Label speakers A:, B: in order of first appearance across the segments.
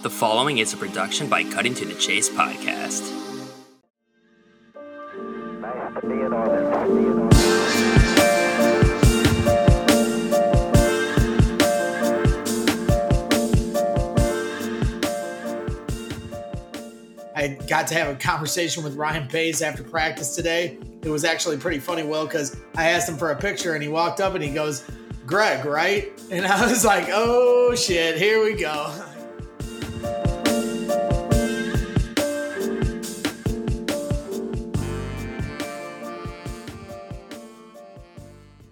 A: The following is a production by Cutting to the Chase podcast.
B: I got to have a conversation with Ryan Pace after practice today. It was actually pretty funny, Will, because I asked him for a picture and he walked up and he goes, Greg, right? And I was like, oh shit, here we go.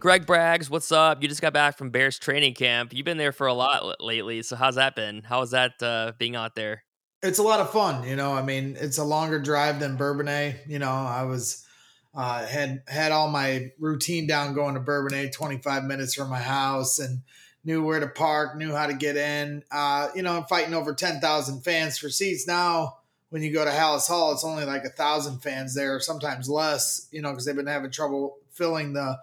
A: Greg Braggs, what's up? You just got back from Bears training camp. You've been there for a lot lately. So how's that been? How is that uh, being out there?
B: It's a lot of fun, you know. I mean, it's a longer drive than Bourbonnais. You know, I was uh, had had all my routine down going to Bourbonnais, 25 minutes from my house, and knew where to park, knew how to get in. Uh, you know, I'm fighting over 10,000 fans for seats now. When you go to Halas Hall, it's only like a thousand fans there, sometimes less. You know, because they've been having trouble filling the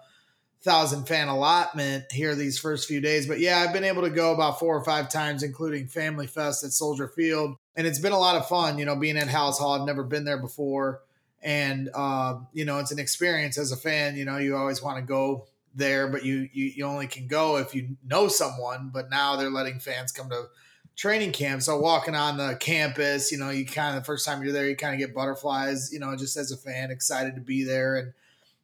B: thousand fan allotment here these first few days. But yeah, I've been able to go about four or five times, including Family Fest at Soldier Field. And it's been a lot of fun, you know, being at Halas Hall. I've never been there before. And uh, you know, it's an experience as a fan, you know, you always want to go there, but you, you you only can go if you know someone. But now they're letting fans come to training camp. So walking on the campus, you know, you kind of the first time you're there, you kind of get butterflies, you know, just as a fan, excited to be there. And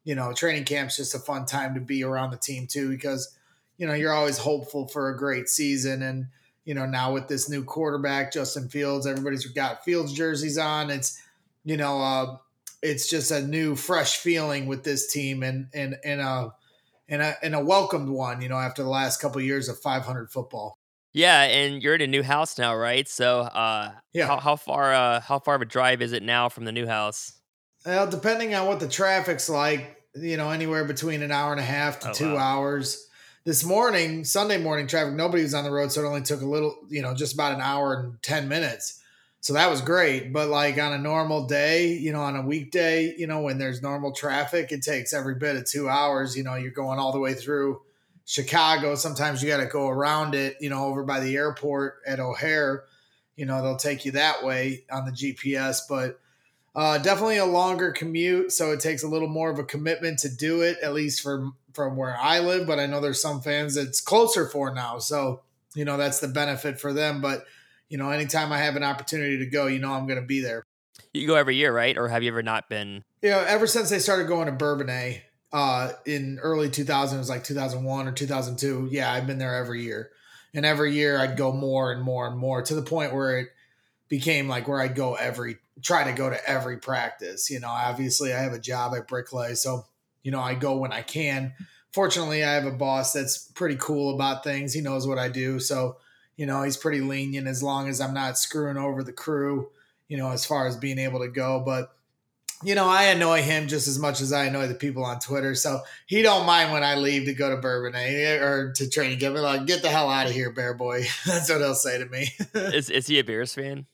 B: you know, training camp's just a fun time to be around the team too, because, you know, you're always hopeful for a great season. And, you know, now with this new quarterback, Justin Fields, everybody's got Fields jerseys on. It's, you know, uh, it's just a new, fresh feeling with this team and, and, and, a, and a, and a welcomed one, you know, after the last couple of years of 500 football.
A: Yeah, and you're in a new house now, right? So, uh,
B: Yeah.
A: how, how far uh, how far of a drive is it now from the new house?
B: Well, depending on what the traffic's like, you know, anywhere between an hour and a half to
A: Oh,
B: two
A: wow.
B: hours. This morning, Sunday morning traffic, nobody was on the road, so it only took a little, you know, just about an hour and 10 minutes. So that was great. But like on a normal day, you know, on a weekday, you know, when there's normal traffic, it takes every bit of two hours. You know, you're going all the way through Chicago. Sometimes you got to go around it, you know, over by the airport at O'Hare. You know, they'll take you that way on the GPS. But uh, definitely a longer commute, so it takes a little more of a commitment to do it, at least from from where I live. But I know there's some fans that's closer for now, so you know that's the benefit for them. But you know, anytime I have an opportunity to go, you know I'm going to be there.
A: You go every year, right? Or have you ever not been?
B: You know, ever since they started going to Bourbonnais uh, in early 2000, it was like 2001 or 2002. Yeah, I've been there every year, and every year I'd go more and more and more to the point where it became like where I'd go every try to go to every practice. You know, obviously I have a job at Bricklay, so you know I go when I can. Fortunately, I have a boss that's pretty cool about things. He knows what I do, so you know he's pretty lenient as long as I'm not screwing over the crew. You know, as far as being able to go, but you know, I annoy him just as much as I annoy the people on Twitter. So he don't mind when I leave to go to Bourbonnais eh, or to training camp. Like, get the hell out of here, bear boy. That's what he'll say to me.
A: Is is he a Bears fan?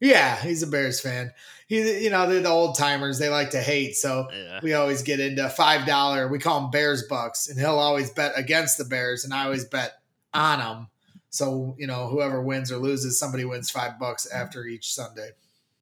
B: Yeah, he's a Bears fan. He, you know, they're the old timers. They like to hate. So
A: Yeah.
B: we always get into five dollar. We call him Bears bucks, and he'll always bet against the Bears, and I always bet on them. So you know, whoever wins or loses, somebody wins five bucks after each Sunday.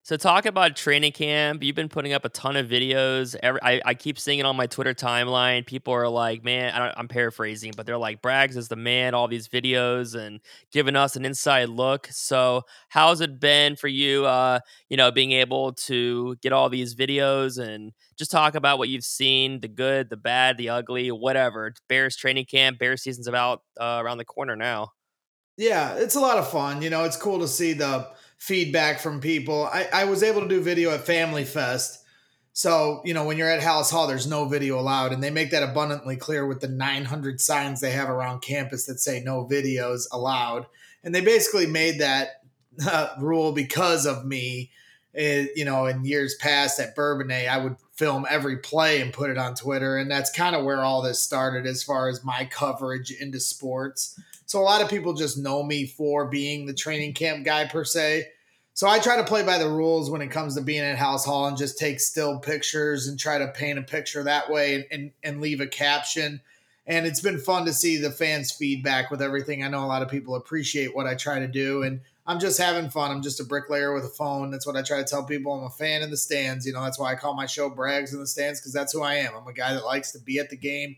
A: So talk about training camp. You've been putting up a ton of videos. Every, I, I keep seeing it on my Twitter timeline. People are like, "Man, I I'm paraphrasing, but they're like, Braggs is the man." All these videos and giving us an inside look. So how's it been for you? Uh, you know, being able to get all these videos and just talk about what you've seen, the good, the bad, the ugly, whatever. Bears training camp, Bears season's about uh, around the corner now.
B: Yeah, it's a lot of fun. You know, it's cool to see the feedback from people. I, I was able to do video at Family Fest. So, you know, when you're at Halas Hall, there's no video allowed. And they make that abundantly clear with the 900 signs they have around campus that say no videos allowed. And they basically made that uh, rule because of me. It, you know, in years past at Bourbonnais, I would film every play and put it on Twitter. And that's kind of where all this started as far as my coverage into sports. So a lot of people just know me for being the training camp guy per se. So I try to play by the rules when it comes to being at Halas Hall and just take still pictures and try to paint a picture that way and, and, and leave a caption. And it's been fun to see the fans' feedback with everything. I know a lot of people appreciate what I try to do. And I'm just having fun. I'm just a bricklayer with a phone. That's what I try to tell people. I'm a fan in the stands. You know, that's why I call my show Braggs in the Stands because that's who I am. I'm a guy that likes to be at the game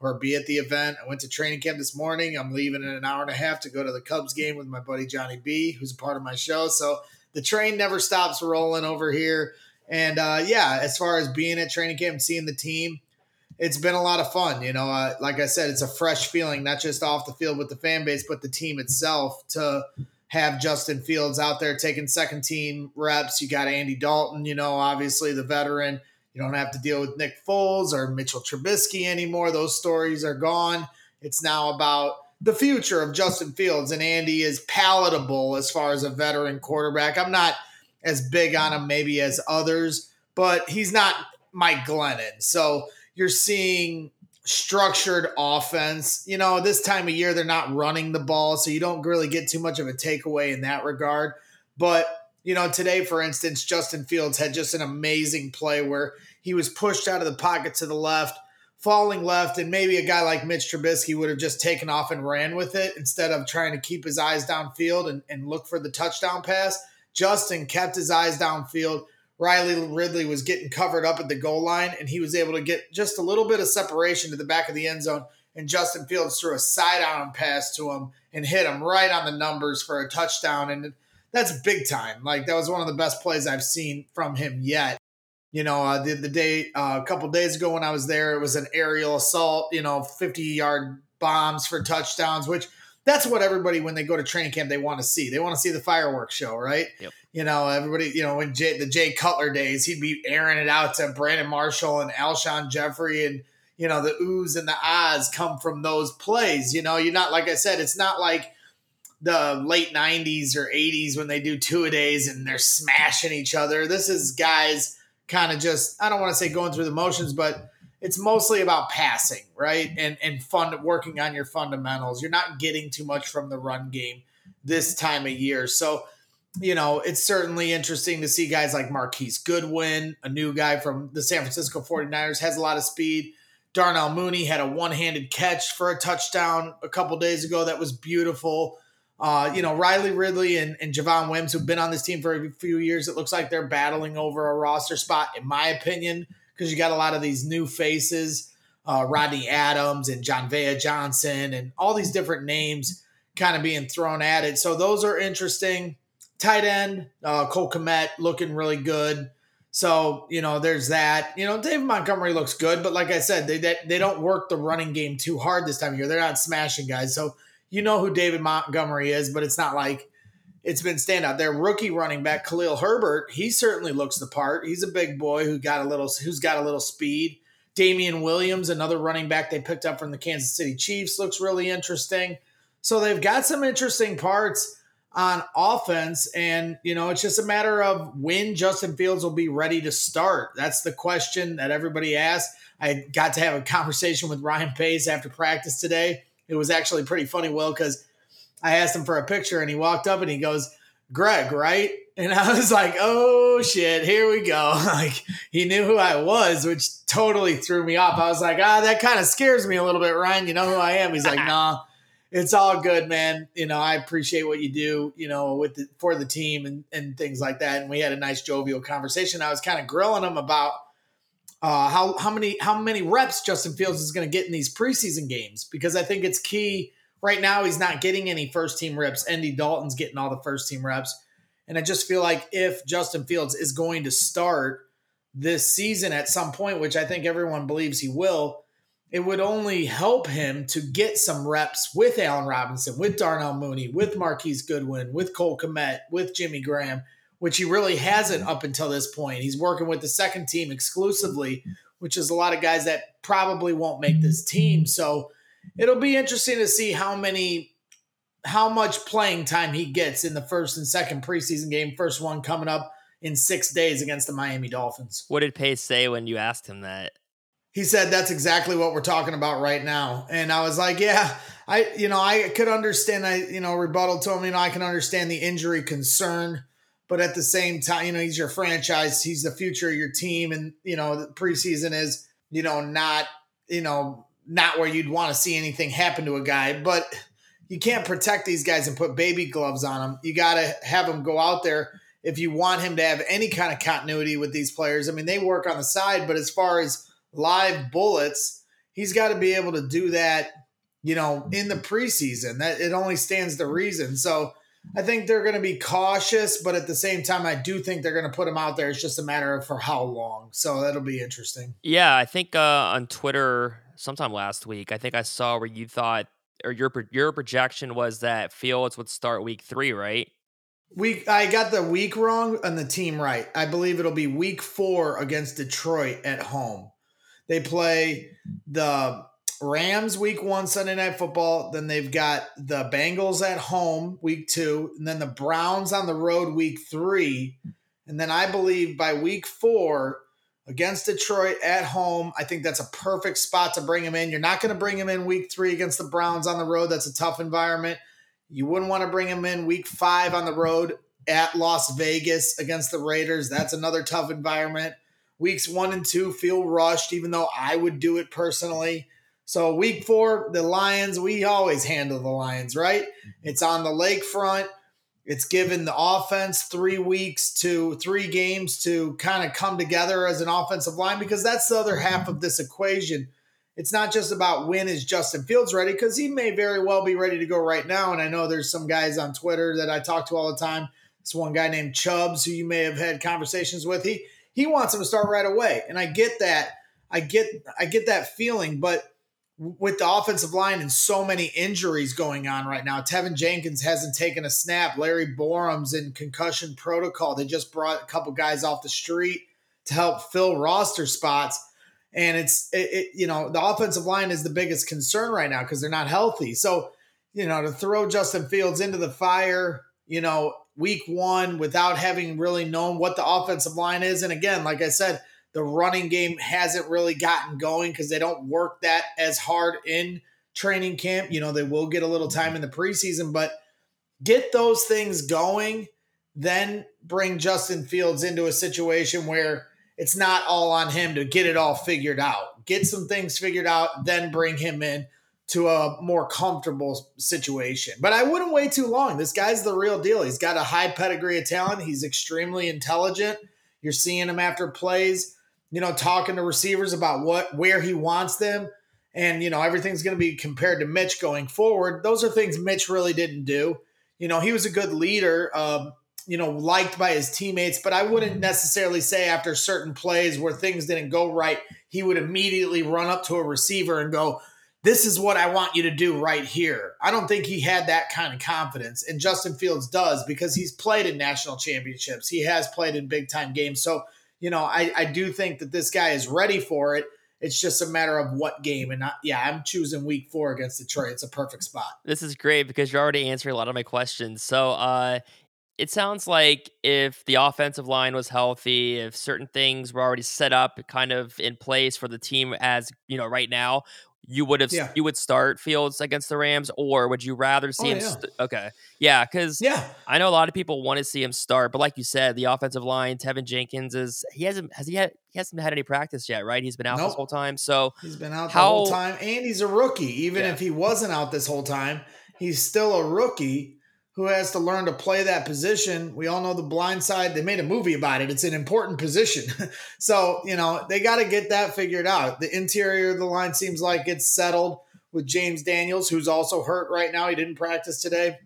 B: or be at the event. I went to training camp this morning. I'm leaving in an hour and a half to go to the Cubs game with my buddy Johnny B, who's a part of my show. So the train never stops rolling over here. And uh, yeah, as far as being at training camp seeing the team, it's been a lot of fun. You know, uh, like I said, it's a fresh feeling, not just off the field with the fan base, but the team itself to have Justin Fields out there taking second team reps. You got Andy Dalton, you know, obviously the veteran. You don't have to deal with Nick Foles or Mitchell Trubisky anymore. Those stories are gone. It's now about the future of Justin Fields, and Andy is palatable as far as a veteran quarterback. I'm not as big on him maybe as others, but he's not Mike Glennon. So you're seeing structured offense. You know, this time of year they're not running the ball, so you don't really get too much of a takeaway in that regard. But, you know, today, for instance, Justin Fields had just an amazing play where he was pushed out of the pocket to the left, falling left, and maybe a guy like Mitch Trubisky would have just taken off and ran with it instead of trying to keep his eyes downfield and, and look for the touchdown pass. Justin kept his eyes downfield Riley Ridley was getting covered up at the goal line, and he was able to get just a little bit of separation to the back of the end zone. And Justin Fields threw a side on pass to him and hit him right on the numbers for a touchdown. And that's big time. Like that was one of the best plays I've seen from him yet. You know, uh, the, the day uh, a couple days ago when I was there, it was an aerial assault. You know, fifty yard bombs for touchdowns, which that's what everybody when they go to training camp they want to see. They want to see the fireworks show, right?
A: Yep.
B: You know, everybody, you know, when Jay, the Jay Cutler days, he'd be airing it out to Brandon Marshall and Alshon Jeffery, and you know the oohs and the ahs come from those plays. You know, you're not like I said, it's not like the late 90s or 80s when they do two a days and they're smashing each other. This is guys kind of just I don't want to say going through the motions, but it's mostly about passing, right? And and fun working on your fundamentals. You're not getting too much from the run game this time of year. So, you know, it's certainly interesting to see guys like Marquise Goodwin, a new guy from the San Francisco 49ers, has a lot of speed. Darnell Mooney had a one-handed catch for a touchdown a couple days ago that was beautiful. Uh, you know, Riley Ridley and, and Javon Wims, who've been on this team for a few years, it looks like they're battling over a roster spot, in my opinion because you got a lot of these new faces, uh, Rodney Adams and Jon'Vea Johnson, and all these different names kind of being thrown at it. So those are interesting. Tight end, uh, Cole Kmet looking really good. So you know, there's that. You know, David Montgomery looks good, but like I said, they they, they don't work the running game too hard this time of year. They're not smashing guys, so you know who David Montgomery is, but it's not like it's been standout. Their rookie running back Khalil Herbert, he certainly looks the part. He's a big boy who got a little who's got a little speed. Damien Williams, another running back they picked up from the Kansas City Chiefs, looks really interesting. So they've got some interesting parts on offense, and you know it's just a matter of when Justin Fields will be ready to start. That's the question that everybody asks. I got to have a conversation with Ryan Pace after practice today. It was actually pretty funny, Will, because I asked him for a picture and he walked up and he goes, Greg, right? And I was like, oh shit, here we go. like he knew who I was, which totally threw me off. I was like, ah, that kind of scares me a little bit, Ryan. You know who I am? He's like, nah, it's all good, man. You know, I appreciate what you do, you know, with the, for the team and, and things like that. And we had a nice jovial conversation. I was kind of grilling him about uh, how how many how many reps Justin Fields is going to get in these preseason games because I think it's key Right now, he's not getting any first team reps. Andy Dalton's getting all the first team reps. And I just feel like if Justin Fields is going to start this season at some point, which I think everyone believes he will, it would only help him to get some reps with Allen Robinson, with Darnell Mooney, with Marquise Goodwin, with Cole Kmet, with Jimmy Graham, which he really hasn't up until this point. He's working with the second team exclusively, which is a lot of guys that probably won't make this team. So it'll be interesting to see how many how much playing time he gets in the first and second preseason game. First one coming up in six days against the Miami Dolphins.
A: What did Pace say when you asked him that?
B: He said that's exactly what we're talking about right now. And I was like, yeah, I you know, I could understand I, you know, rebuttal to him, you know, I can understand the injury concern, but at the same time, you know, he's your franchise, he's the future of your team and, you know, the preseason is, you know, not, you know, not where you'd want to see anything happen to a guy. But you can't protect these guys and put baby gloves on them. You got to have them go out there if you want him to have any kind of continuity with these players. I mean, they work on the side, but as far as live bullets, he's got to be able to do that, you know, in the preseason. That it only stands to reason. So I think they're going to be cautious, but at the same time, I do think they're going to put him out there. It's just a matter of for how long. So that'll be interesting.
A: Yeah, I think uh, on Twitter sometime last week, I think I saw where you thought or your your projection was that Fields would start week three, right?
B: Week I got the week wrong and the team right. I believe it'll be week four against Detroit at home. They play the Rams week one Sunday night football. Then they've got the Bengals at home week two, and then the Browns on the road week three. And then I believe by week four against Detroit at home, I think that's a perfect spot to bring him in. You're not going to bring him in week three against the Browns on the road. That's a tough environment. You wouldn't want to bring him in week five on the road at Las Vegas against the Raiders. That's another tough environment. Weeks one and two feel rushed, even though I would do it personally. So, week four, the Lions, we always handle the Lions, right? Mm-hmm. It's on the lakefront. It's given the offense three weeks to three games to kind of come together as an offensive line because that's the other half of this equation it's not just about when is Justin Fields ready because he may very well be ready to go right now. And I know there's some guys on Twitter that I talk to all the time. This one guy named Chubbs who you may have had conversations with. He he wants him to start right away, and I get that. I get I get that feeling, but with the offensive line and so many injuries going on right now, Teven Jenkins hasn't taken a snap. Larry Borom's in concussion protocol. They just brought a couple guys off the street to help fill roster spots and it's it, it, you know the offensive line is the biggest concern right now because they're not healthy. So you know to throw Justin Fields into the fire, you know week one without having really known what the offensive line is, and again, like I said, the running game hasn't really gotten going because they don't work that as hard in training camp. You know they will get a little time in the preseason, but get those things going, then bring Justin Fields into a situation where it's not all on him to get it all figured out. Get some things figured out, then bring him in to a more comfortable situation. But I wouldn't wait too long. This guy's the real deal. He's got a high pedigree of talent. He's extremely intelligent. You're seeing him after plays, you know, talking to receivers about what where he wants them. And, you know, everything's going to be compared to Mitch going forward. Those are things Mitch really didn't do. You know, he was a good leader. Um, you know, liked by his teammates, but I wouldn't mm-hmm. necessarily say after certain plays where things didn't go right, he would immediately run up to a receiver and go, This is what I want you to do right here. I don't think he had that kind of confidence. And Justin Fields does because he's played in national championships, he has played in big time games. So, you know, I, I do think that this guy is ready for it. It's just a matter of what game. And yeah, I'm choosing week four against Detroit. It's a perfect spot.
A: This is great because you're already answering a lot of my questions. So, uh, it sounds like if the offensive line was healthy, if certain things were already set up kind of in place for the team as, you know, right now, you would have yeah. you would start Fields against the Rams or would you rather see oh, him yeah. St- okay. Yeah, cuz
B: yeah.
A: I know a lot of people want to see him start, but like you said, the offensive line, Teven Jenkins is he hasn't has he had he hasn't had any practice yet, right? He's been out nope. this whole time. So
B: He's been out how, the whole time and he's a rookie. Even yeah. if he wasn't out this whole time, he's still a rookie who has to learn to play that position. We all know the blind side. They made a movie about it. It's an important position. so, you know, they got to get that figured out. The interior of the line seems like it's settled with James Daniels, who's also hurt right now. He didn't practice today.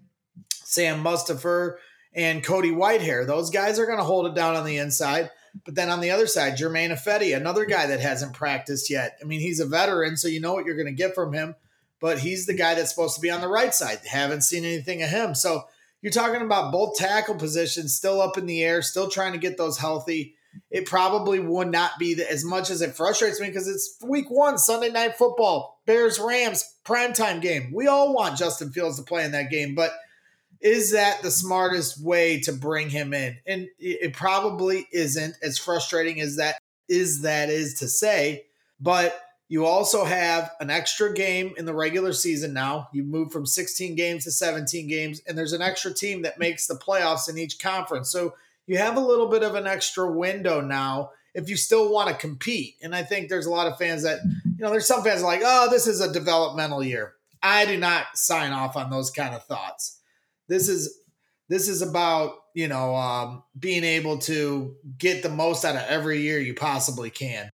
B: Sam Mustipher and Cody Whitehair. Those guys are going to hold it down on the inside. But then on the other side, Germain Ifedi, another guy that hasn't practiced yet. I mean, he's a veteran, so you know what you're going to get from him but he's the guy that's supposed to be on the right side. Haven't seen anything of him. So you're talking about both tackle positions still up in the air, still trying to get those healthy. It probably would not be the, as much as it frustrates me because it's week one, Sunday night football, Bears Rams primetime game. We all want Justin Fields to play in that game, but is that the smartest way to bring him in? And it probably isn't as frustrating as that is that is to say, but you also have an extra game in the regular season now. You move from 16 games to 17 games, and there's an extra team that makes the playoffs in each conference. So you have a little bit of an extra window now if you still want to compete. And I think there's a lot of fans that, you know, there's some fans like, oh, this is a developmental year. I do not sign off on those kind of thoughts. This is this is about you know um, being able to get the most out of every year you possibly can.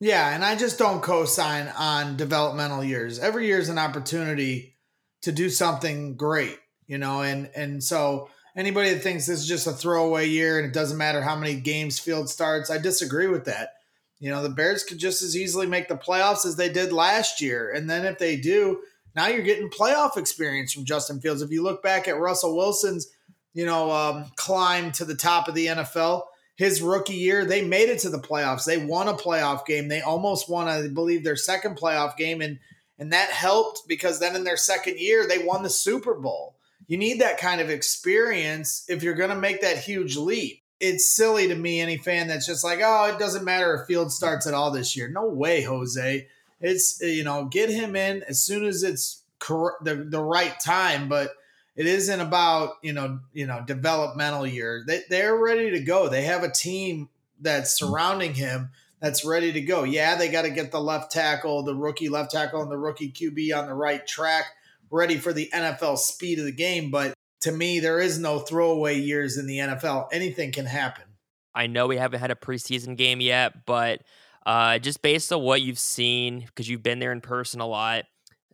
B: Yeah, and I just don't co-sign on developmental years. Every year is an opportunity to do something great, you know, and and so anybody that thinks this is just a throwaway year and it doesn't matter how many games field starts, I disagree with that. You know, the Bears could just as easily make the playoffs as they did last year. And then if they do, now you're getting playoff experience from Justin Fields. If you look back at Russell Wilson's, you know, um, climb to the top of the NFL, his rookie year, they made it to the playoffs. They won a playoff game. They almost won, I believe, their second playoff game, and and that helped because then in their second year they won the Super Bowl. You need that kind of experience if you're going to make that huge leap. It's silly to me, any fan that's just like, oh, it doesn't matter if Field starts at all this year. No way, Jose. It's you know, get him in as soon as it's cor- the the right time, but it isn't about you know you know developmental year. They they're ready to go. They have a team that's surrounding him that's ready to go. Yeah, they got to get the left tackle, the rookie left tackle, and the rookie QB on the right track, ready for the NFL speed of the game. But to me, there is no throwaway years in the NFL. Anything can happen.
A: I know we haven't had a preseason game yet, but uh, just based on what you've seen, because you've been there in person a lot,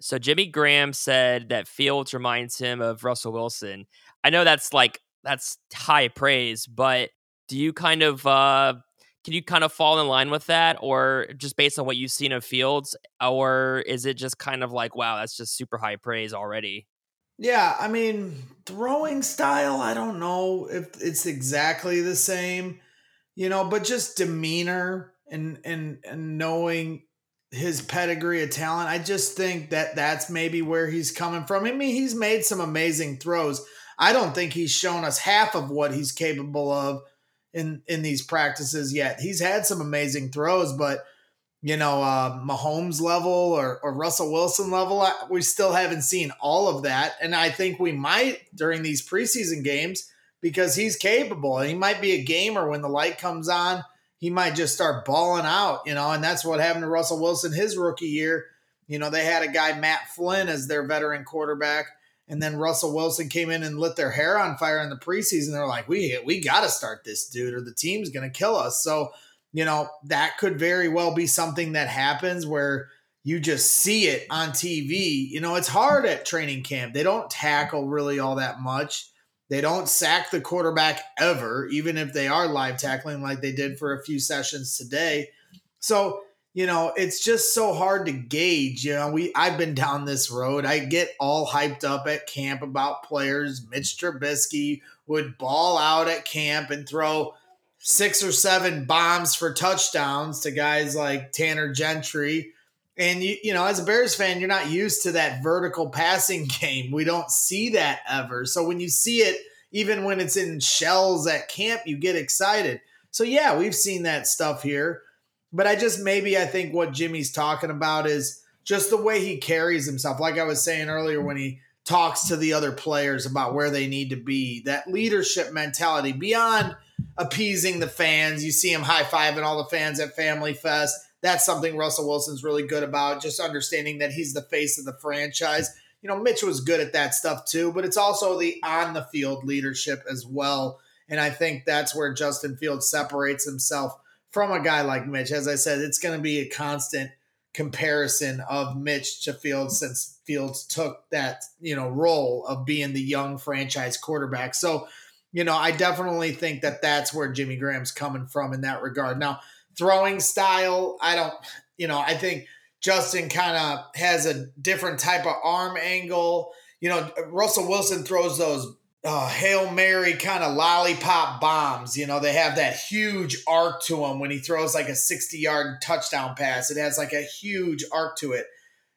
A: so Jimmy Graham said that Fields reminds him of Russell Wilson. I know that's like that's high praise, but do you kind of uh can you kind of fall in line with that or just based on what you've seen of Fields or is it just kind of like wow, that's just super high praise already?
B: Yeah, I mean, throwing style, I don't know if it's exactly the same, you know, but just demeanor and and and knowing his pedigree of talent. I just think that that's maybe where he's coming from. I mean, he's made some amazing throws. I don't think he's shown us half of what he's capable of in in these practices yet. He's had some amazing throws, but you know, uh, Mahomes level or, or Russell Wilson level, we still haven't seen all of that. And I think we might during these preseason games because he's capable. He might be a gamer when the light comes on he might just start balling out, you know, and that's what happened to Russell Wilson his rookie year. You know, they had a guy, Matt Flynn, as their veteran quarterback. And then Russell Wilson came in and lit their hair on fire in the preseason. They're like, we we got to start this dude, or the team's going to kill us. So, you know, that could very well be something that happens where you just see it on TV. You know, it's hard at training camp. They don't tackle really all that much. They don't sack the quarterback ever, even if they are live tackling like they did for a few sessions today. So, you know, it's just so hard to gauge. You know, we I've been down this road. I get all hyped up at camp about players. Mitch Trubisky would ball out at camp and throw six or seven bombs for touchdowns to guys like Tanner Gentry and you, you know, as a Bears fan, you're not used to that vertical passing game. We don't see that ever. So when you see it, even when it's in shells at camp, you get excited. So yeah, we've seen that stuff here. But I just maybe I think what Jimmy's talking about is just the way he carries himself. Like I was saying earlier, when he talks to the other players about where they need to be, that leadership mentality beyond appeasing the fans. You see him high fiving all the fans at Family Fest that's something Russell Wilson's really good about, just understanding that he's the face of the franchise. You know, Mitch was good at that stuff too, but it's also the on the field leadership as well. And I think that's where Justin Fields separates himself from a guy like Mitch. As I said, it's going to be a constant comparison of Mitch to Fields since Fields took that, you know, role of being the young franchise quarterback. So, you know, I definitely think that that's where Jimmy Graham's coming from in that regard. Now, throwing style. I don't, you know, I think Justin kind of has a different type of arm angle. You know, Russell Wilson throws those uh, Hail Mary kind of lollipop bombs. You know, they have that huge arc to them when he throws like a 60 yard touchdown pass. It has like a huge arc to it.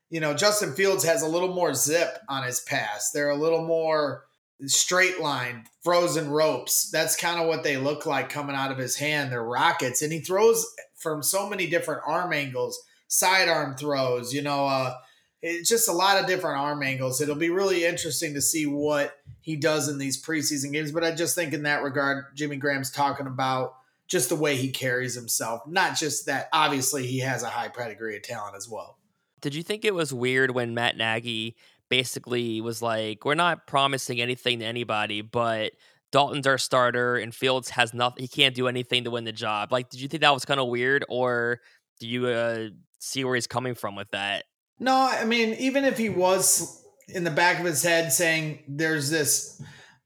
B: You know, Justin Fields has a little more zip on his pass. They're a little more straight line, frozen ropes. That's kind of what they look like coming out of his hand. They're rockets, and he throws from so many different arm angles, sidearm throws. You know, uh, it's just a lot of different arm angles. It'll be really interesting to see what he does in these preseason games. But I just think in that regard, Jimmy Graham's talking about just the way he carries himself, not just that. Obviously, he has a high pedigree of talent as well.
A: Did you think it was weird when Matt Nagy basically was like, "We're not promising anything to anybody, but Dalton's our starter and Fields has nothing. He can't do anything to win the job." Like, did you think that was kind of weird, or do you uh, see where he's coming from with that?
B: No, I mean, even if he was in the back of his head saying there's this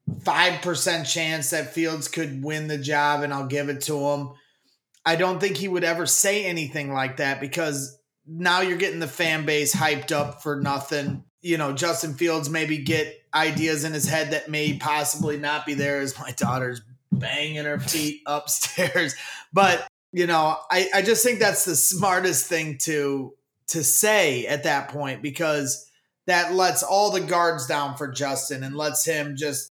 B: 5% chance that Fields could win the job and I'll give it to him, I don't think he would ever say anything like that because now you're getting the fan base hyped up for nothing. You know, Justin Fields maybe get ideas in his head that may possibly not be there as my daughter's banging her feet upstairs. But, you know, I, I just think that's the smartest thing to to say at that point because that lets all the guards down for Justin and lets him just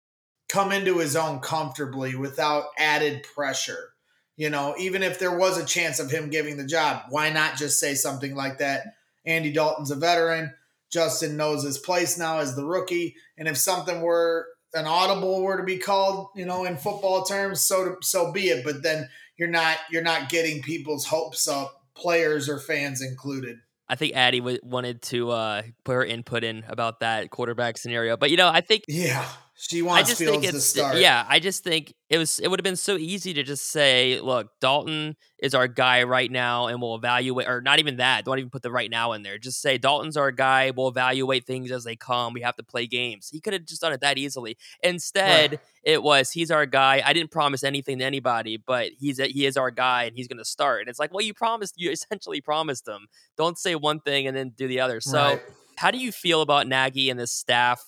B: come into his own comfortably without added pressure. You know, even if there was a chance of him giving the job, why not just say something like that? Andy Dalton's a veteran. Justin knows his place now as the rookie. And if something were an audible were to be called, you know, in football terms, so to, so be it. But then you're not you're not getting people's hopes up, players or fans included.
A: I think Addie w- wanted to uh, put her input in about that quarterback scenario, but you know, I think
B: yeah, she wants I just Fields think it's, to start.
A: Yeah, I just think it was it would have been so easy to just say, look, Dalton is our guy right now, and we'll evaluate, or not even that. Don't even put the right now in there. Just say Dalton's our guy. We'll evaluate things as they come. We have to play games. He could have just done it that easily. Instead, right. it was he's our guy. I didn't promise anything to anybody, but he's a, he is our guy, and he's going to start. And it's like, well, you promised, you essentially promised him. Don't say one thing and then do the other. So. Right. How do you feel about Nagy and this staff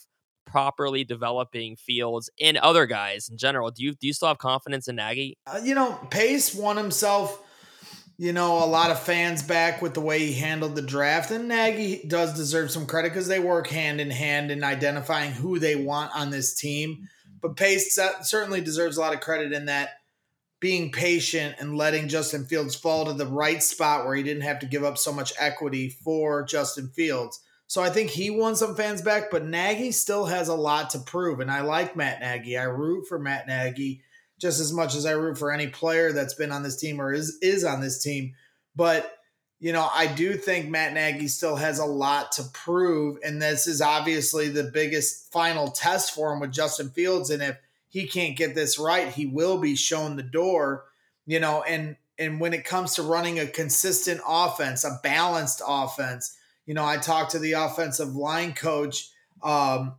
A: properly developing Fields and other guys in general. Do you do you still have confidence in Nagy?
B: Uh, you know, Pace won himself. You know, a lot of fans back with the way he handled the draft, and Nagy does deserve some credit because they work hand in hand in identifying who they want on this team. But Pace certainly deserves a lot of credit in that being patient and letting Justin Fields fall to the right spot where he didn't have to give up so much equity for Justin Fields. So I think he won some fans back, but Nagy still has a lot to prove. And I like Matt Nagy. I root for Matt Nagy just as much as I root for any player that's been on this team or is is on this team. But you know, I do think Matt Nagy still has a lot to prove, and this is obviously the biggest final test for him with Justin Fields. And if he can't get this right, he will be shown the door. You know, and and when it comes to running a consistent offense, a balanced offense you know, I talked to the offensive line coach um,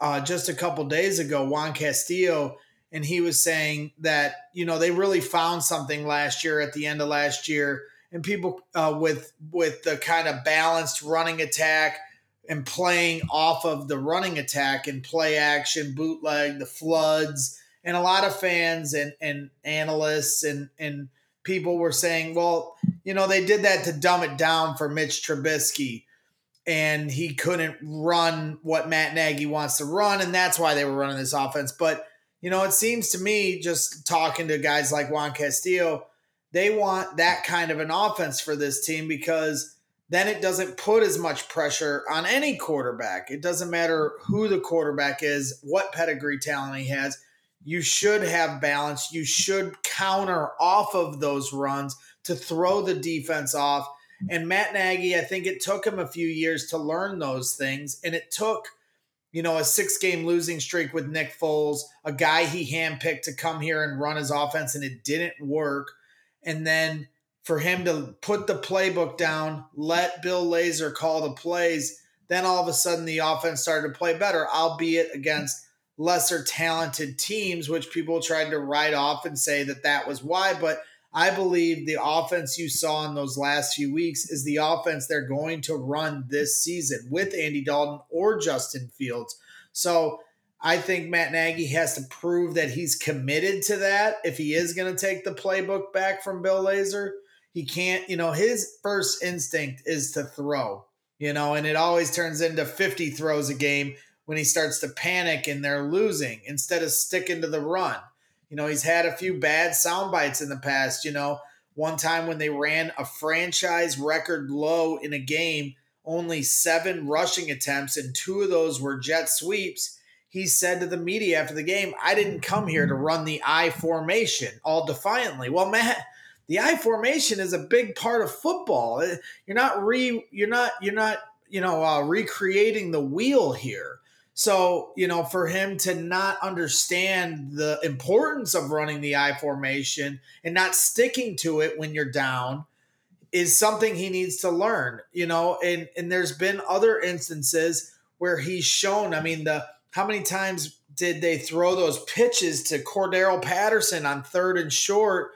B: uh, just a couple days ago, Juan Castillo, and he was saying that you know they really found something last year at the end of last year, and people uh, with with the kind of balanced running attack and playing off of the running attack and play action, bootleg, the floods, and a lot of fans and and analysts and and people were saying, well, you know, they did that to dumb it down for Mitch Trubisky and he couldn't run what Matt Nagy wants to run, and that's why they were running this offense. But you know, it seems to me, just talking to guys like Juan Castillo, they want that kind of an offense for this team because then it doesn't put as much pressure on any quarterback. It doesn't matter who the quarterback is, what pedigree talent he has. You should have balance. You should counter off of those runs to throw the defense off and Matt Nagy, I think it took him a few years to learn those things. And it took, you know, a six game losing streak with Nick Foles, a guy he handpicked to come here and run his offense, and it didn't work. And then for him to put the playbook down, let Bill Lazor call the plays, then all of a sudden the offense started to play better, albeit against lesser talented teams, which people tried to write off and say that that was why. But I believe the offense you saw in those last few weeks is the offense they're going to run this season with Andy Dalton or Justin Fields. So I think Matt Nagy has to prove that he's committed to that if he is going to take the playbook back from Bill Lazor. He can't, you know, his first instinct is to throw, you know, and it always turns into 50 throws a game when he starts to panic and they're losing instead of sticking to the run. You know, he's had a few bad sound bites in the past. You know, one time when they ran a franchise record low in a game, only seven rushing attempts, and two of those were jet sweeps. He said to the media after the game, I didn't come here to run the I formation all defiantly. Well, Matt, the I formation is a big part of football. You're not re you're not you're not you know uh, recreating the wheel here. So you know for him to not understand the importance of running the I formation and not sticking to it when you're down is something he needs to learn. You know, and and there's been other instances where he's shown. I mean the how many times did they throw those pitches to Cordarrelle Patterson on third and short?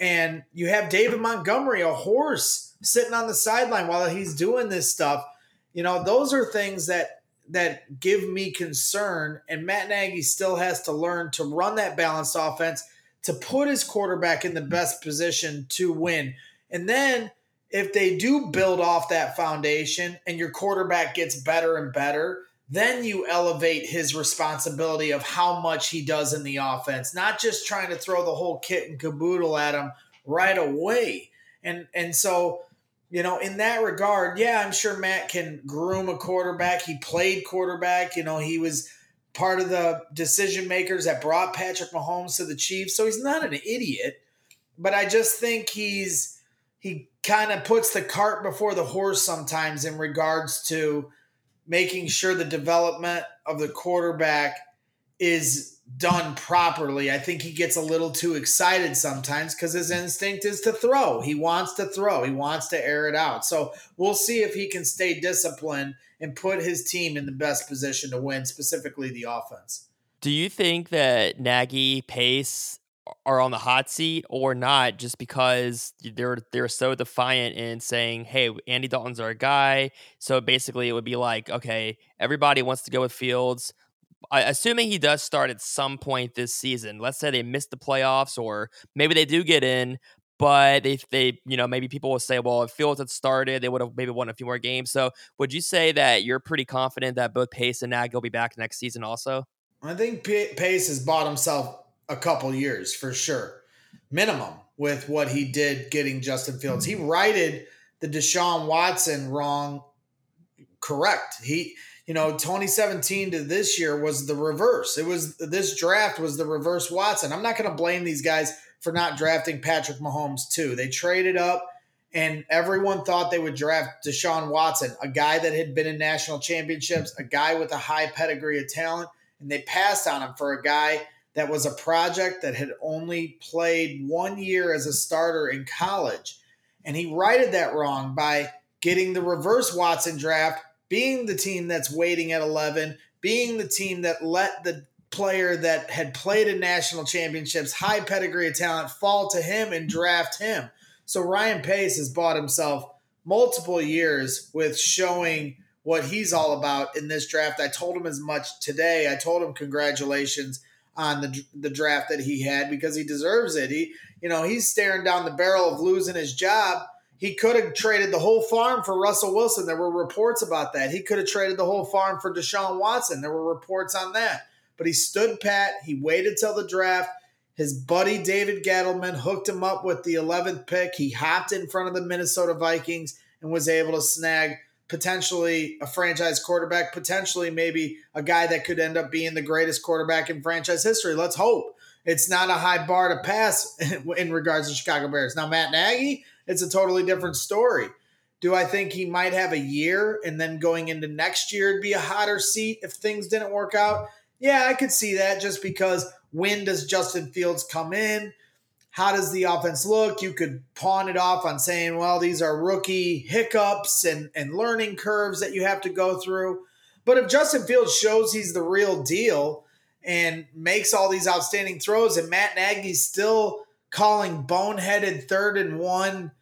B: And you have David Montgomery, a horse, sitting on the sideline while he's doing this stuff. You know, those are things that that give me concern. And Matt Nagy still has to learn to run that balanced offense to put his quarterback in the best position to win. And then if they do build off that foundation and your quarterback gets better and better, then you elevate his responsibility of how much he does in the offense, not just trying to throw the whole kit and caboodle at him right away. And and so, you know, in that regard, yeah, I'm sure Matt can groom a quarterback. He played quarterback, you know, he was part of the decision makers that brought Patrick Mahomes to the Chiefs. So he's not an idiot, but I just think he's he kind of puts the cart before the horse sometimes in regards to making sure the development of the quarterback is done properly. I think he gets a little too excited sometimes because his instinct is to throw. He wants to throw, he wants to air it out. So we'll see if he can stay disciplined and put his team in the best position to win, specifically the offense.
A: Do you think that Nagy, Pace are on the hot seat or not just because they're they're so defiant in saying, "Hey, Andy Dalton's our guy." So basically it would be like, okay, everybody wants to go with Fields. Assuming he does start at some point this season. Let's say they miss the playoffs or maybe they do get in, but they they you know maybe people will say well if Fields had started they would have maybe won a few more games so would you say that you're pretty confident that both Pace and Nagy will be back next season also
B: I think Pace has bought himself a couple years for sure, minimum with what he did getting Justin Fields. He righted the Deshaun Watson wrong correct. He you know 2017 to this year was the reverse. It was this draft was the reverse Watson. I'm not going to blame these guys for not drafting Patrick Mahomes too. They traded up and everyone thought they would draft Deshaun Watson, a guy that had been in national championships, a guy with a high pedigree of talent, and they passed on him for a guy that was a project that had only played one year as a starter in college. And he righted that wrong by getting the reverse Watson draft, being the team that's waiting at 11, being the team that let the player that had played in national championships, high pedigree of talent, fall to him and draft him. So Ryan Pace has bought himself multiple years with showing what he's all about in this draft. I told him as much today. I told him congratulations on the the draft that he had because he deserves it. He, you know, he's staring down the barrel of losing his job. He could have traded the whole farm for Russell Wilson. There were reports about that. He could have traded the whole farm for Deshaun Watson. There were reports on that. But he stood pat. He waited till the draft. His buddy David Gettleman hooked him up with the 11th pick. He hopped in front of the Minnesota Vikings and was able to snag potentially a franchise quarterback, potentially maybe a guy that could end up being the greatest quarterback in franchise history. Let's hope. It's not a high bar to pass in regards to Chicago Bears. Now, Matt Nagy, it's a totally different story. Do I think he might have a year and then going into next year it'd be a hotter seat if things didn't work out? Yeah, I could see that just because when does Justin Fields come in? How does the offense look? You could pawn it off on saying, well, these are rookie hiccups and, and learning curves that you have to go through. But if Justin Fields shows he's the real deal and makes all these outstanding throws, and Matt Nagy's still calling boneheaded third and one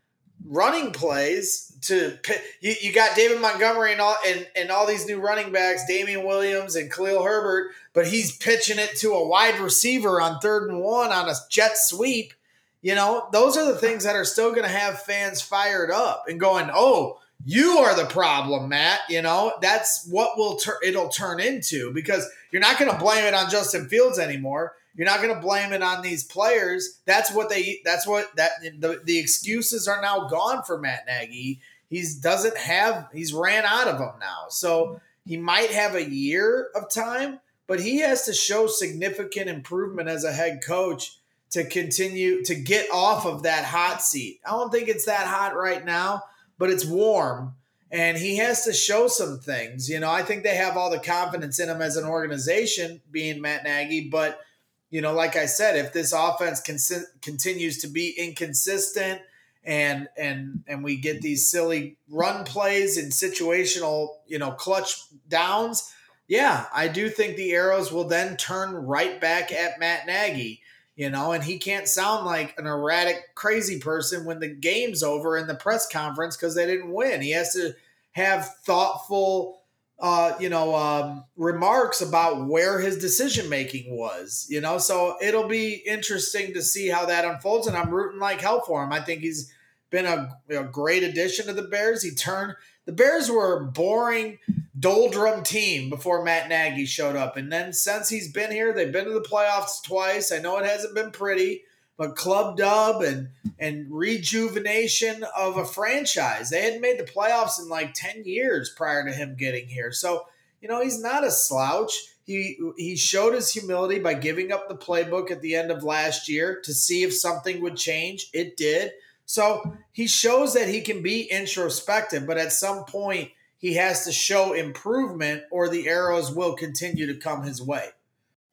B: running plays to you, you got David Montgomery and all and, and all these new running backs, Damien Williams and Khalil Herbert, but he's pitching it to a wide receiver on third and one on a jet sweep. You know, those are the things that are still going to have fans fired up and going, "Oh, you are the problem, Matt." You know, that's what will tur- it'll turn into because you're not going to blame it on Justin Fields anymore. You're not going to blame it on these players. That's what they. That's what that the, the excuses are now gone for Matt Nagy. He's doesn't have. He's ran out of them now. So he might have a year of time, but he has to show significant improvement as a head coach to continue to get off of that hot seat. I don't think it's that hot right now, but it's warm and he has to show some things. You know, I think they have all the confidence in him as an organization, being Matt Nagy. But you know, like I said, if this offense con- continues to be inconsistent and and and we get these silly run plays and situational, you know, clutch downs, yeah, I do think the arrows will then turn right back at Matt Nagy. You know, and he can't sound like an erratic, crazy person when the game's over in the press conference because they didn't win. He has to have thoughtful, uh, you know, um, remarks about where his decision making was. You know, so it'll be interesting to see how that unfolds. And I'm rooting like hell for him. I think he's been a, a great addition to the Bears. He turned the Bears were a boring, doldrum team before Matt Nagy showed up. And then since he's been here, they've been to the playoffs twice. I know it hasn't been pretty, but club dub and and rejuvenation of a franchise. They hadn't made the playoffs in like 10 years prior to him getting here. So, you know, he's not a slouch. He he showed his humility by giving up the playbook at the end of last year to see if something would change. It did. So he shows that he can be introspective, but at some point he has to show improvement or the arrows will continue to come his way.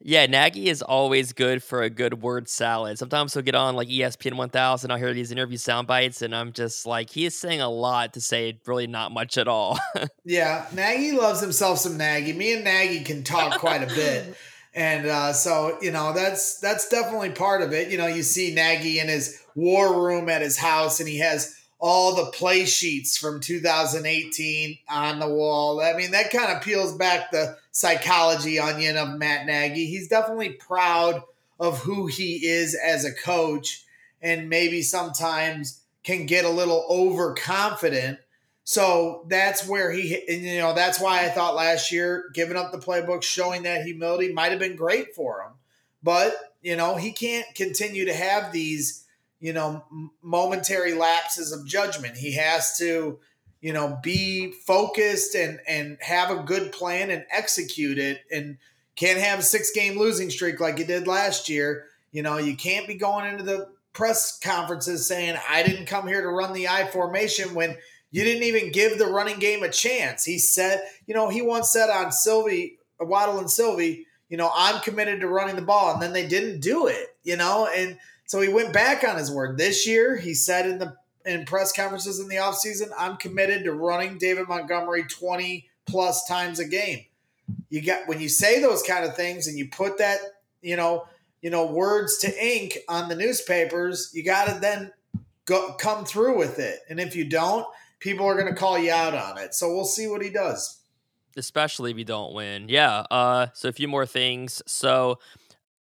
A: Yeah, Nagy is always good for a good word salad. Sometimes he'll get on like ESPN 1000. I'll hear these interview sound bites, and I'm just like, he is saying a lot to say really not much at all.
B: yeah, Nagy loves himself some Nagy. Me and Nagy can talk quite a bit. And uh, so, you know, that's that's definitely part of it. You know, you see Nagy in his war room at his house, and he has all the play sheets from 2018 on the wall. I mean, that kind of peels back the psychology onion of Matt Nagy. He's definitely proud of who he is as a coach, and maybe sometimes can get a little overconfident so that's where he, you know, that's why I thought last year giving up the playbook, showing that humility might have been great for him. But, you know, he can't continue to have these, you know, momentary lapses of judgment. He has to, you know, be focused and and have a good plan and execute it and can't have a six game losing streak like you did last year. You know, you can't be going into the press conferences saying I didn't come here to run the I formation when you didn't even give the running game a chance. He said, you know, he once said on Silvy Waddle and Silvy, you know, I'm committed to running the ball. And then they didn't do it, you know, and so he went back on his word. This year, he said in the in press conferences in the offseason, I'm committed to running David Montgomery 20 plus times a game. You got when you say those kind of things and you put that, you know, you know, words to ink on the newspapers, you got to then go come through with it. And if you don't, people are going to call you out on it. So we'll see what he does.
A: Especially if you don't win. Yeah. Uh, so a few more things. So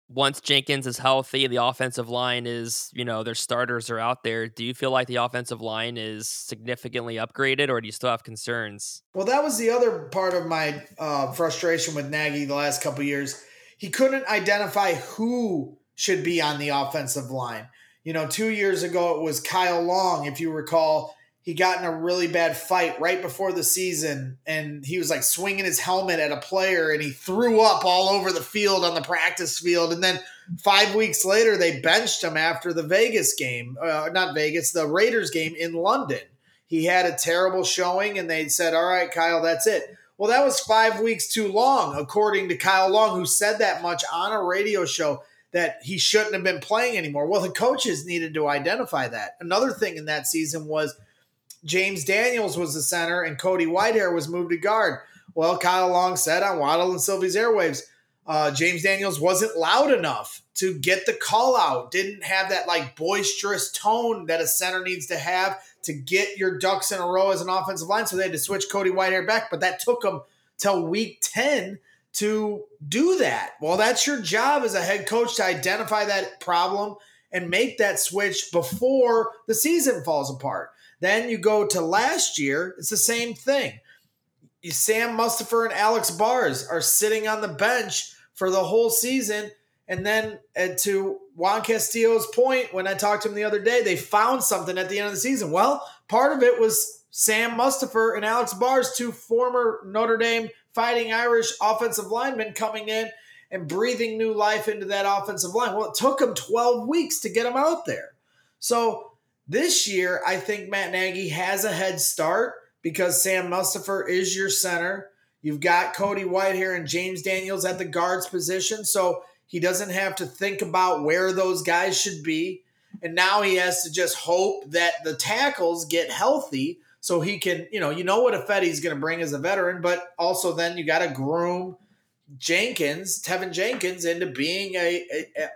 A: once Jenkins is healthy, the offensive line is, you know, their starters are out there. Do you feel like the offensive line is significantly upgraded or do you still have concerns?
B: Well, that was the other part of my uh, frustration with Nagy the last couple years. He couldn't identify who should be on the offensive line. You know, two years ago it was Kyle Long, if you recall he got in a really bad fight right before the season and he was like swinging his helmet at a player and he threw up all over the field on the practice field. And then five weeks later they benched him after the vegas game uh, not vegas the raiders game in london. He had a terrible showing and they said all right kyle that's it. Well that was five weeks too long according to kyle long who said that much on a radio show that he shouldn't have been playing anymore. Well the coaches needed to identify that. Another thing in that season was James Daniels was the center and Cody Whitehair was moved to guard. Well, Kyle Long said on Waddle and Silvy's airwaves, uh, James Daniels wasn't loud enough to get the call out, didn't have that like boisterous tone that a center needs to have to get your ducks in a row as an offensive line. So they had to switch Cody Whitehair back, but that took them till week 10 to do that. Well, that's your job as a head coach to identify that problem and make that switch before the season falls apart. Then you go to last year, it's the same thing. Sam Mustipher and Alex Bars are sitting on the bench for the whole season. And then to Juan Castillo's point, when I talked to him the other day, they found something at the end of the season. Well, part of it was Sam Mustipher and Alex Bars, two former Notre Dame fighting Irish offensive linemen coming in and breathing new life into that offensive line. Well, it took them 12 weeks to get them out there. So this year, I think Matt Nagy has a head start because Sam Mustipher is your center. You've got Cody Whitehair and James Daniels at the guards position. So he doesn't have to think about where those guys should be. And now he has to just hope that the tackles get healthy so he can, you know, you know what Ifedi's going to bring as a veteran, but also then you got to groom Jenkins, Teven Jenkins, into being a,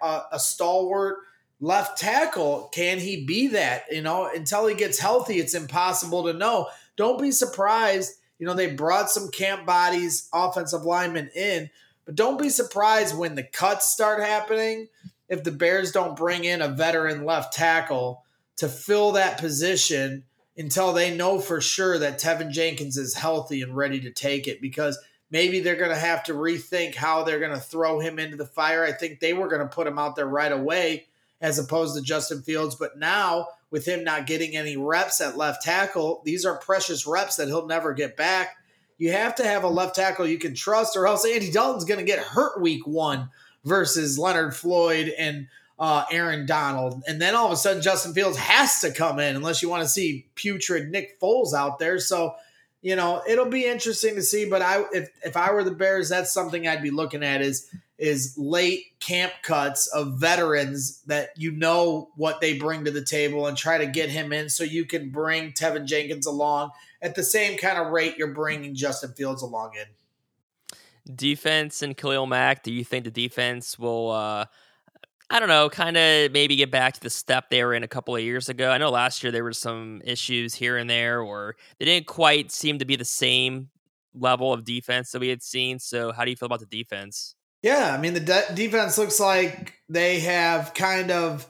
B: a, a stalwart left tackle. Can he be that? You know, until he gets healthy, it's impossible to know. Don't be surprised. You know, they brought some camp bodies, offensive linemen in, but don't be surprised when the cuts start happening if the Bears don't bring in a veteran left tackle to fill that position until they know for sure that Teven Jenkins is healthy and ready to take it because maybe they're going to have to rethink how they're going to throw him into the fire. I think they were going to put him out there right away as opposed to Justin Fields. But now, with him not getting any reps at left tackle, these are precious reps that he'll never get back. You have to have a left tackle you can trust, or else Andy Dalton's going to get hurt week one versus Leonard Floyd and uh, Aaron Donald. And then all of a sudden, Justin Fields has to come in unless you want to see putrid Nick Foles out there. So, you know, it'll be interesting to see. But I, if if I were the Bears, that's something I'd be looking at is is late camp cuts of veterans that you know what they bring to the table and try to get him in so you can bring Teven Jenkins along at the same kind of rate you're bringing Justin Fields along in.
A: Defense and Khalil Mack, do you think the defense will uh I don't know, kind of maybe get back to the step they were in a couple of years ago. I know last year there were some issues here and there, or they didn't quite seem to be the same level of defense that we had seen. So, how do you feel about the defense?
B: Yeah, I mean the de- defense looks like they have kind of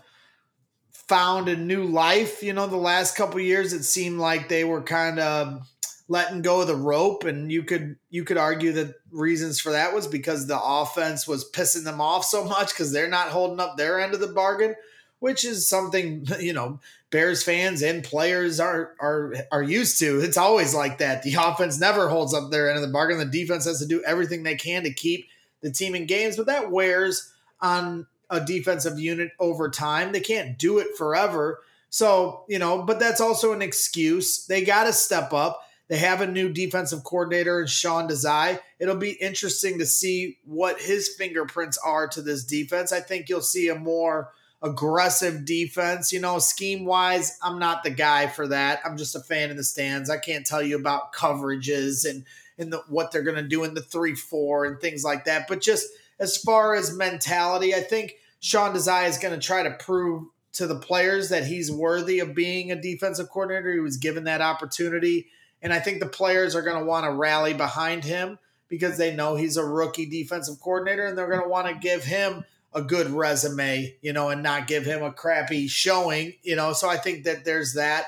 B: found a new life. You know, the last couple years it seemed like they were kind of letting go of the rope and you could you could argue that reasons for that was because the offense was pissing them off so much cuz they're not holding up their end of the bargain, which is something, you know, Bears fans and players are are are used to. It's always like that. The offense never holds up their end of the bargain. The defense has to do everything they can to keep the team in games, but that wears on a defensive unit over time. They can't do it forever. So, you know, but that's also an excuse. They got to step up. They have a new defensive coordinator, in Sean Desai. It'll be interesting to see what his fingerprints are to this defense. I think you'll see a more aggressive defense. You know, scheme wise, I'm not the guy for that. I'm just a fan in the stands. I can't tell you about coverages and in the what they're going to do in the three four and things like that. But just as far as mentality, I think Sean Desai is going to try to prove to the players that he's worthy of being a defensive coordinator. He was given that opportunity, and I think the players are going to want to rally behind him because they know he's a rookie defensive coordinator, and they're going to want to give him a good resume, you know, and not give him a crappy showing, you know. So I think that there's that.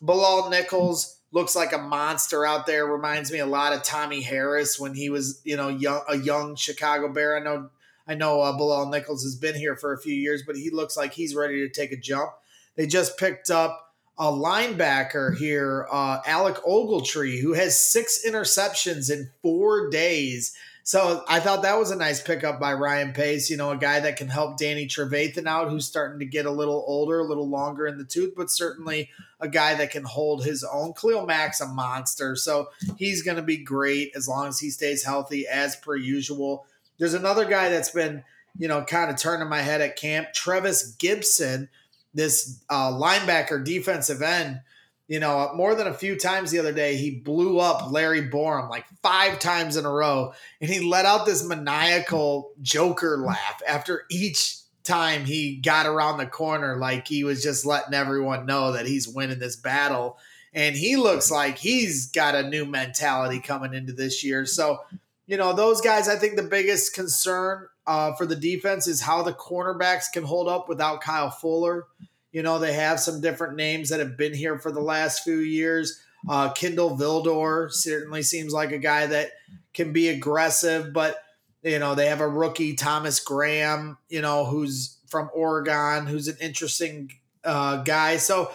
B: Bilal Nichols looks like a monster out there. Reminds me a lot of Tommie Harris when he was, you know, young a young Chicago Bear. I know I know uh, Bilal Nichols has been here for a few years, but he looks like he's ready to take a jump. They just picked up a linebacker here, uh, Alec Ogletree, who has six interceptions in four days. So I thought that was a nice pickup by Ryan Pace. You know, a guy that can help Danny Trevathan out, who's starting to get a little older, a little longer in the tooth, but certainly a guy that can hold his own. Khalil Mack's a monster, so he's going to be great as long as he stays healthy, as per usual. There's another guy that's been, you know, kind of turning my head at camp, Trevis Gipson, this uh, linebacker defensive end you know, more than a few times the other day, he blew up Larry Borom like five times in a row. And he let out this maniacal Joker laugh after each time he got around the corner, like he was just letting everyone know that he's winning this battle. And he looks like he's got a new mentality coming into this year. So, you know, those guys, I think the biggest concern uh, for the defense is how the cornerbacks can hold up without Kyle Fuller. You know, they have some different names that have been here for the last few years. Uh, Kindle Vildor certainly seems like a guy that can be aggressive, but you know they have a rookie Thomas Graham, you know, who's from Oregon, who's an interesting uh, guy. So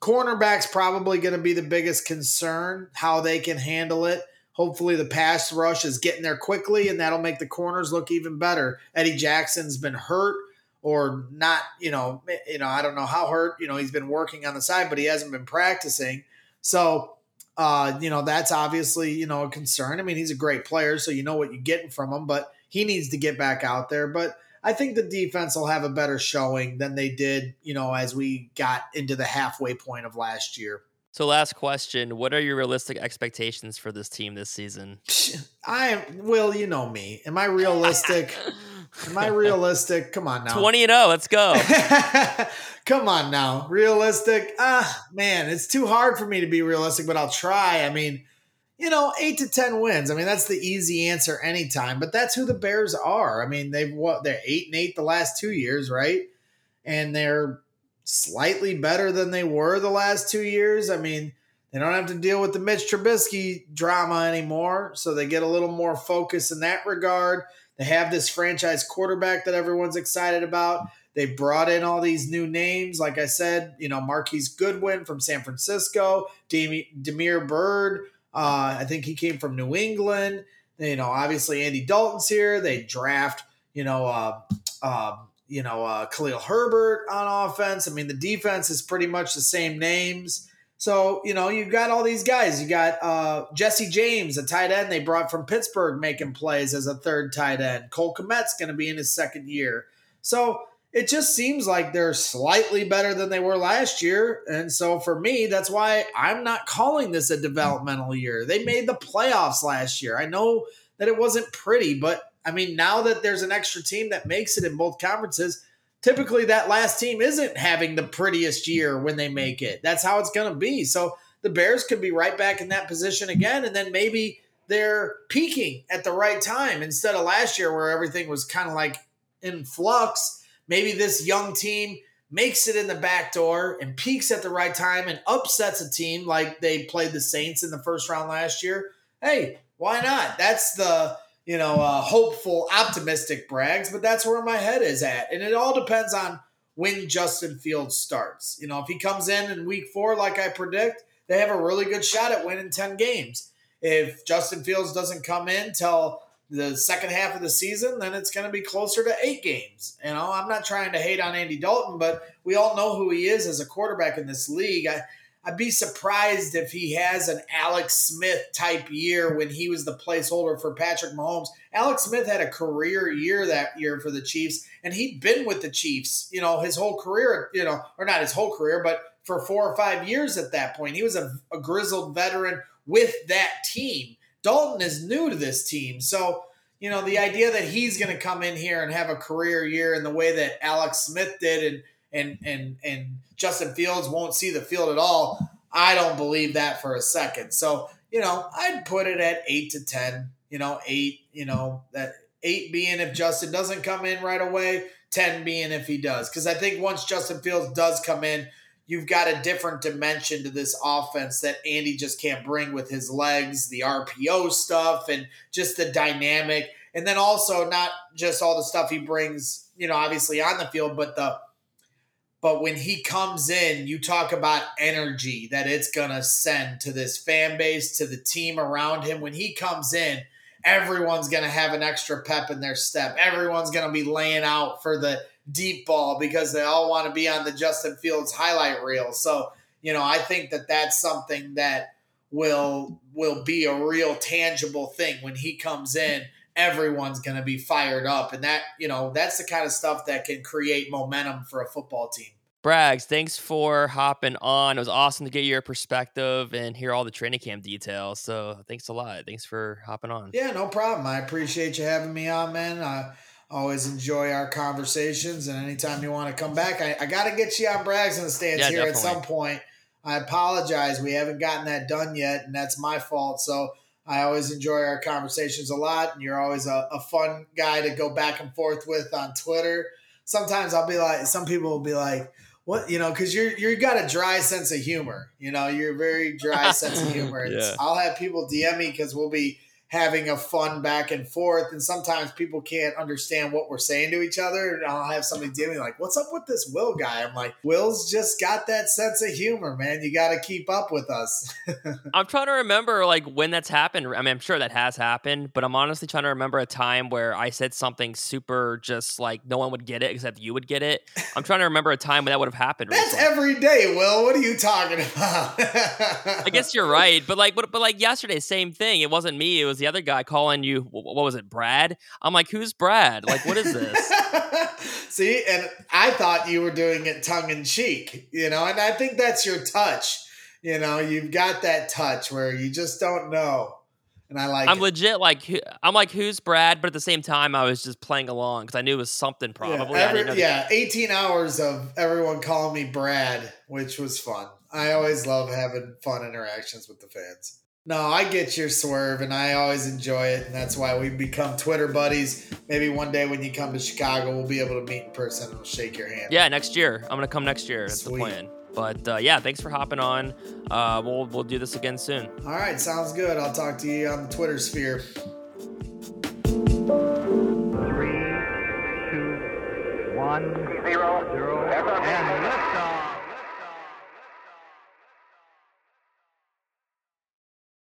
B: cornerback's probably going to be the biggest concern, how they can handle it Hopefully, the pass rush is getting there quickly, and that'll make the corners look even better. Eddie Jackson's been hurt or not, you know, you know, I don't know how hurt. You know, he's been working on the side, but he hasn't been practicing. So, uh, you know, that's obviously you know a concern. I mean, he's a great player, so you know what you're getting from him, but he needs to get back out there. But I think the defense will have a better showing than they did, you know, as we got into the halfway point of last year.
A: So, last question: What are your realistic expectations for this team this season?
B: I am. Well, you know me. Am I realistic? am I realistic? Come on now.
A: Twenty and zero. Let's go.
B: Come on now. Realistic? Ah, man, it's too hard for me to be realistic, but I'll try. I mean, you know, eight to ten wins. I mean, that's the easy answer anytime. But that's who the Bears are. I mean, they've what they're eight and eight the last two years, right? And they're slightly better than they were the last two years. I mean, they don't have to deal with the Mitch Trubisky drama anymore, so they get a little more focus in that regard. They have this franchise quarterback that everyone's excited about. They brought in all these new names, like I said, you know, Marquise Goodwin from San Francisco, Damiere Byrd. Uh, I think he came from New England. You know, obviously Andy Dalton's here. They draft, you know, uh, uh, you know, uh, Khalil Herbert on offense. I mean, the defense is pretty much the same names. So, you know, you've got all these guys. You got uh, Jesse James, a tight end they brought from Pittsburgh, making plays as a third tight end. Cole Kmet's going to be in his second year. So it just seems like they're slightly better than they were last year. And so for me, that's why I'm not calling this a developmental year. They made the playoffs last year. I know that it wasn't pretty, but I mean, now that there's an extra team that makes it in both conferences, typically that last team isn't having the prettiest year when they make it. That's how it's going to be. So the Bears could be right back in that position again, and then maybe they're peaking at the right time instead of last year where everything was kind of like in flux. Maybe this young team makes it in the back door and peaks at the right time and upsets a team like they played the Saints in the first round last year. Hey, why not? That's the you know, uh, hopeful, optimistic Braggs, but that's where my head is at. And it all depends on when Justin Fields starts. You know, if he comes in in week four, like I predict, they have a really good shot at winning 10 games. If Justin Fields doesn't come in till the second half of the season, then it's going to be closer to eight games. You know, I'm not trying to hate on Andy Dalton, but we all know who he is as a quarterback in this league. I, I'd be surprised if he has an Alex Smith type year when he was the placeholder for Patrick Mahomes. Alex Smith had a career year that year for the Chiefs, and he'd been with the Chiefs, you know, his whole career, you know, or not his whole career, but for four or five years at that point. He was a, a grizzled veteran with that team. Dalton is new to this team. So, you know, the idea that he's going to come in here and have a career year in the way that Alex Smith did and and and and Justin Fields won't see the field at all. I don't believe that for a second. So, you know, I'd put it at eight to ten, you know, eight, you know, that eight being if Justin doesn't come in right away, 10 being if he does. Because I think once Justin Fields does come in, you've got a different dimension to this offense that Andy just can't bring with his legs, the RPO stuff, and just the dynamic. And then also not just all the stuff he brings, you know, obviously on the field, but the but when he comes in, you talk about energy that it's going to send to this fan base, to the team around him. When he comes in, everyone's going to have an extra pep in their step. Everyone's going to be laying out for the deep ball because they all want to be on the Justin Fields highlight reel. So, you know, I think that that's something that will will be a real tangible thing when he comes in everyone's going to be fired up. And that, you know, that's the kind of stuff that can create momentum for a football team.
A: Braggs, thanks for hopping on. It was awesome to get your perspective and hear all the training camp details. So thanks a lot. Thanks for hopping on.
B: Yeah, no problem. I appreciate you having me on, man. I always enjoy our conversations. And anytime you want to come back, I, I got to get you on Braggs in the stands yeah, here definitely. at some point. I apologize. We haven't gotten that done yet, and that's my fault. So I always enjoy our conversations a lot, and you're always a, a fun guy to go back and forth with on Twitter. Sometimes I'll be like, some people will be like, "What?" You know, because you're you've got a dry sense of humor. You know, you're a very dry sense of humor. yeah. I'll have people DM me because we'll be having a fun back and forth. And sometimes people can't understand what we're saying to each other. And I'll have somebody dealing like, "What's up with this Will guy?" I'm like, "Will's just got that sense of humor, man. You got to keep up with us."
A: I'm trying to remember like when that's happened. I mean, I'm sure that has happened, but I'm honestly trying to remember a time where I said something super just like no one would get it except you would get it. I'm trying to remember a time when that would have happened.
B: That's
A: recently.
B: every day, Will. What are you talking about?
A: I guess you're right, but like, but, but like yesterday, same thing. It wasn't me; it was the other guy calling you. What was it, Brad? I'm like, who's Brad? Like, what is this?
B: See, and I thought you were doing it tongue in cheek, you know, and I think that's your touch. You know, you've got that touch where you just don't know. And I like
A: I'm
B: it.
A: legit like, I'm like, who's Brad? But at the same time, I was just playing along because I knew it was something probably.
B: Yeah,
A: I didn't know
B: every, yeah, 18 hours of everyone calling me Brad, which was fun. I always love having fun interactions with the fans. No, I get your swerve and I always enjoy it. And that's why we've become Twitter buddies. Maybe one day when you come to Chicago, we'll be able to meet in person and we'll shake your hand.
A: Yeah, next year. I'm gonna come next year. That's
B: Sweet.
A: the plan. But uh, yeah, thanks for hopping on. Uh, we'll we'll do this again soon.
B: All right, sounds good. I'll talk to you on the Twitter sphere.
C: Three, two, one,
D: Zero.
C: zero, and lift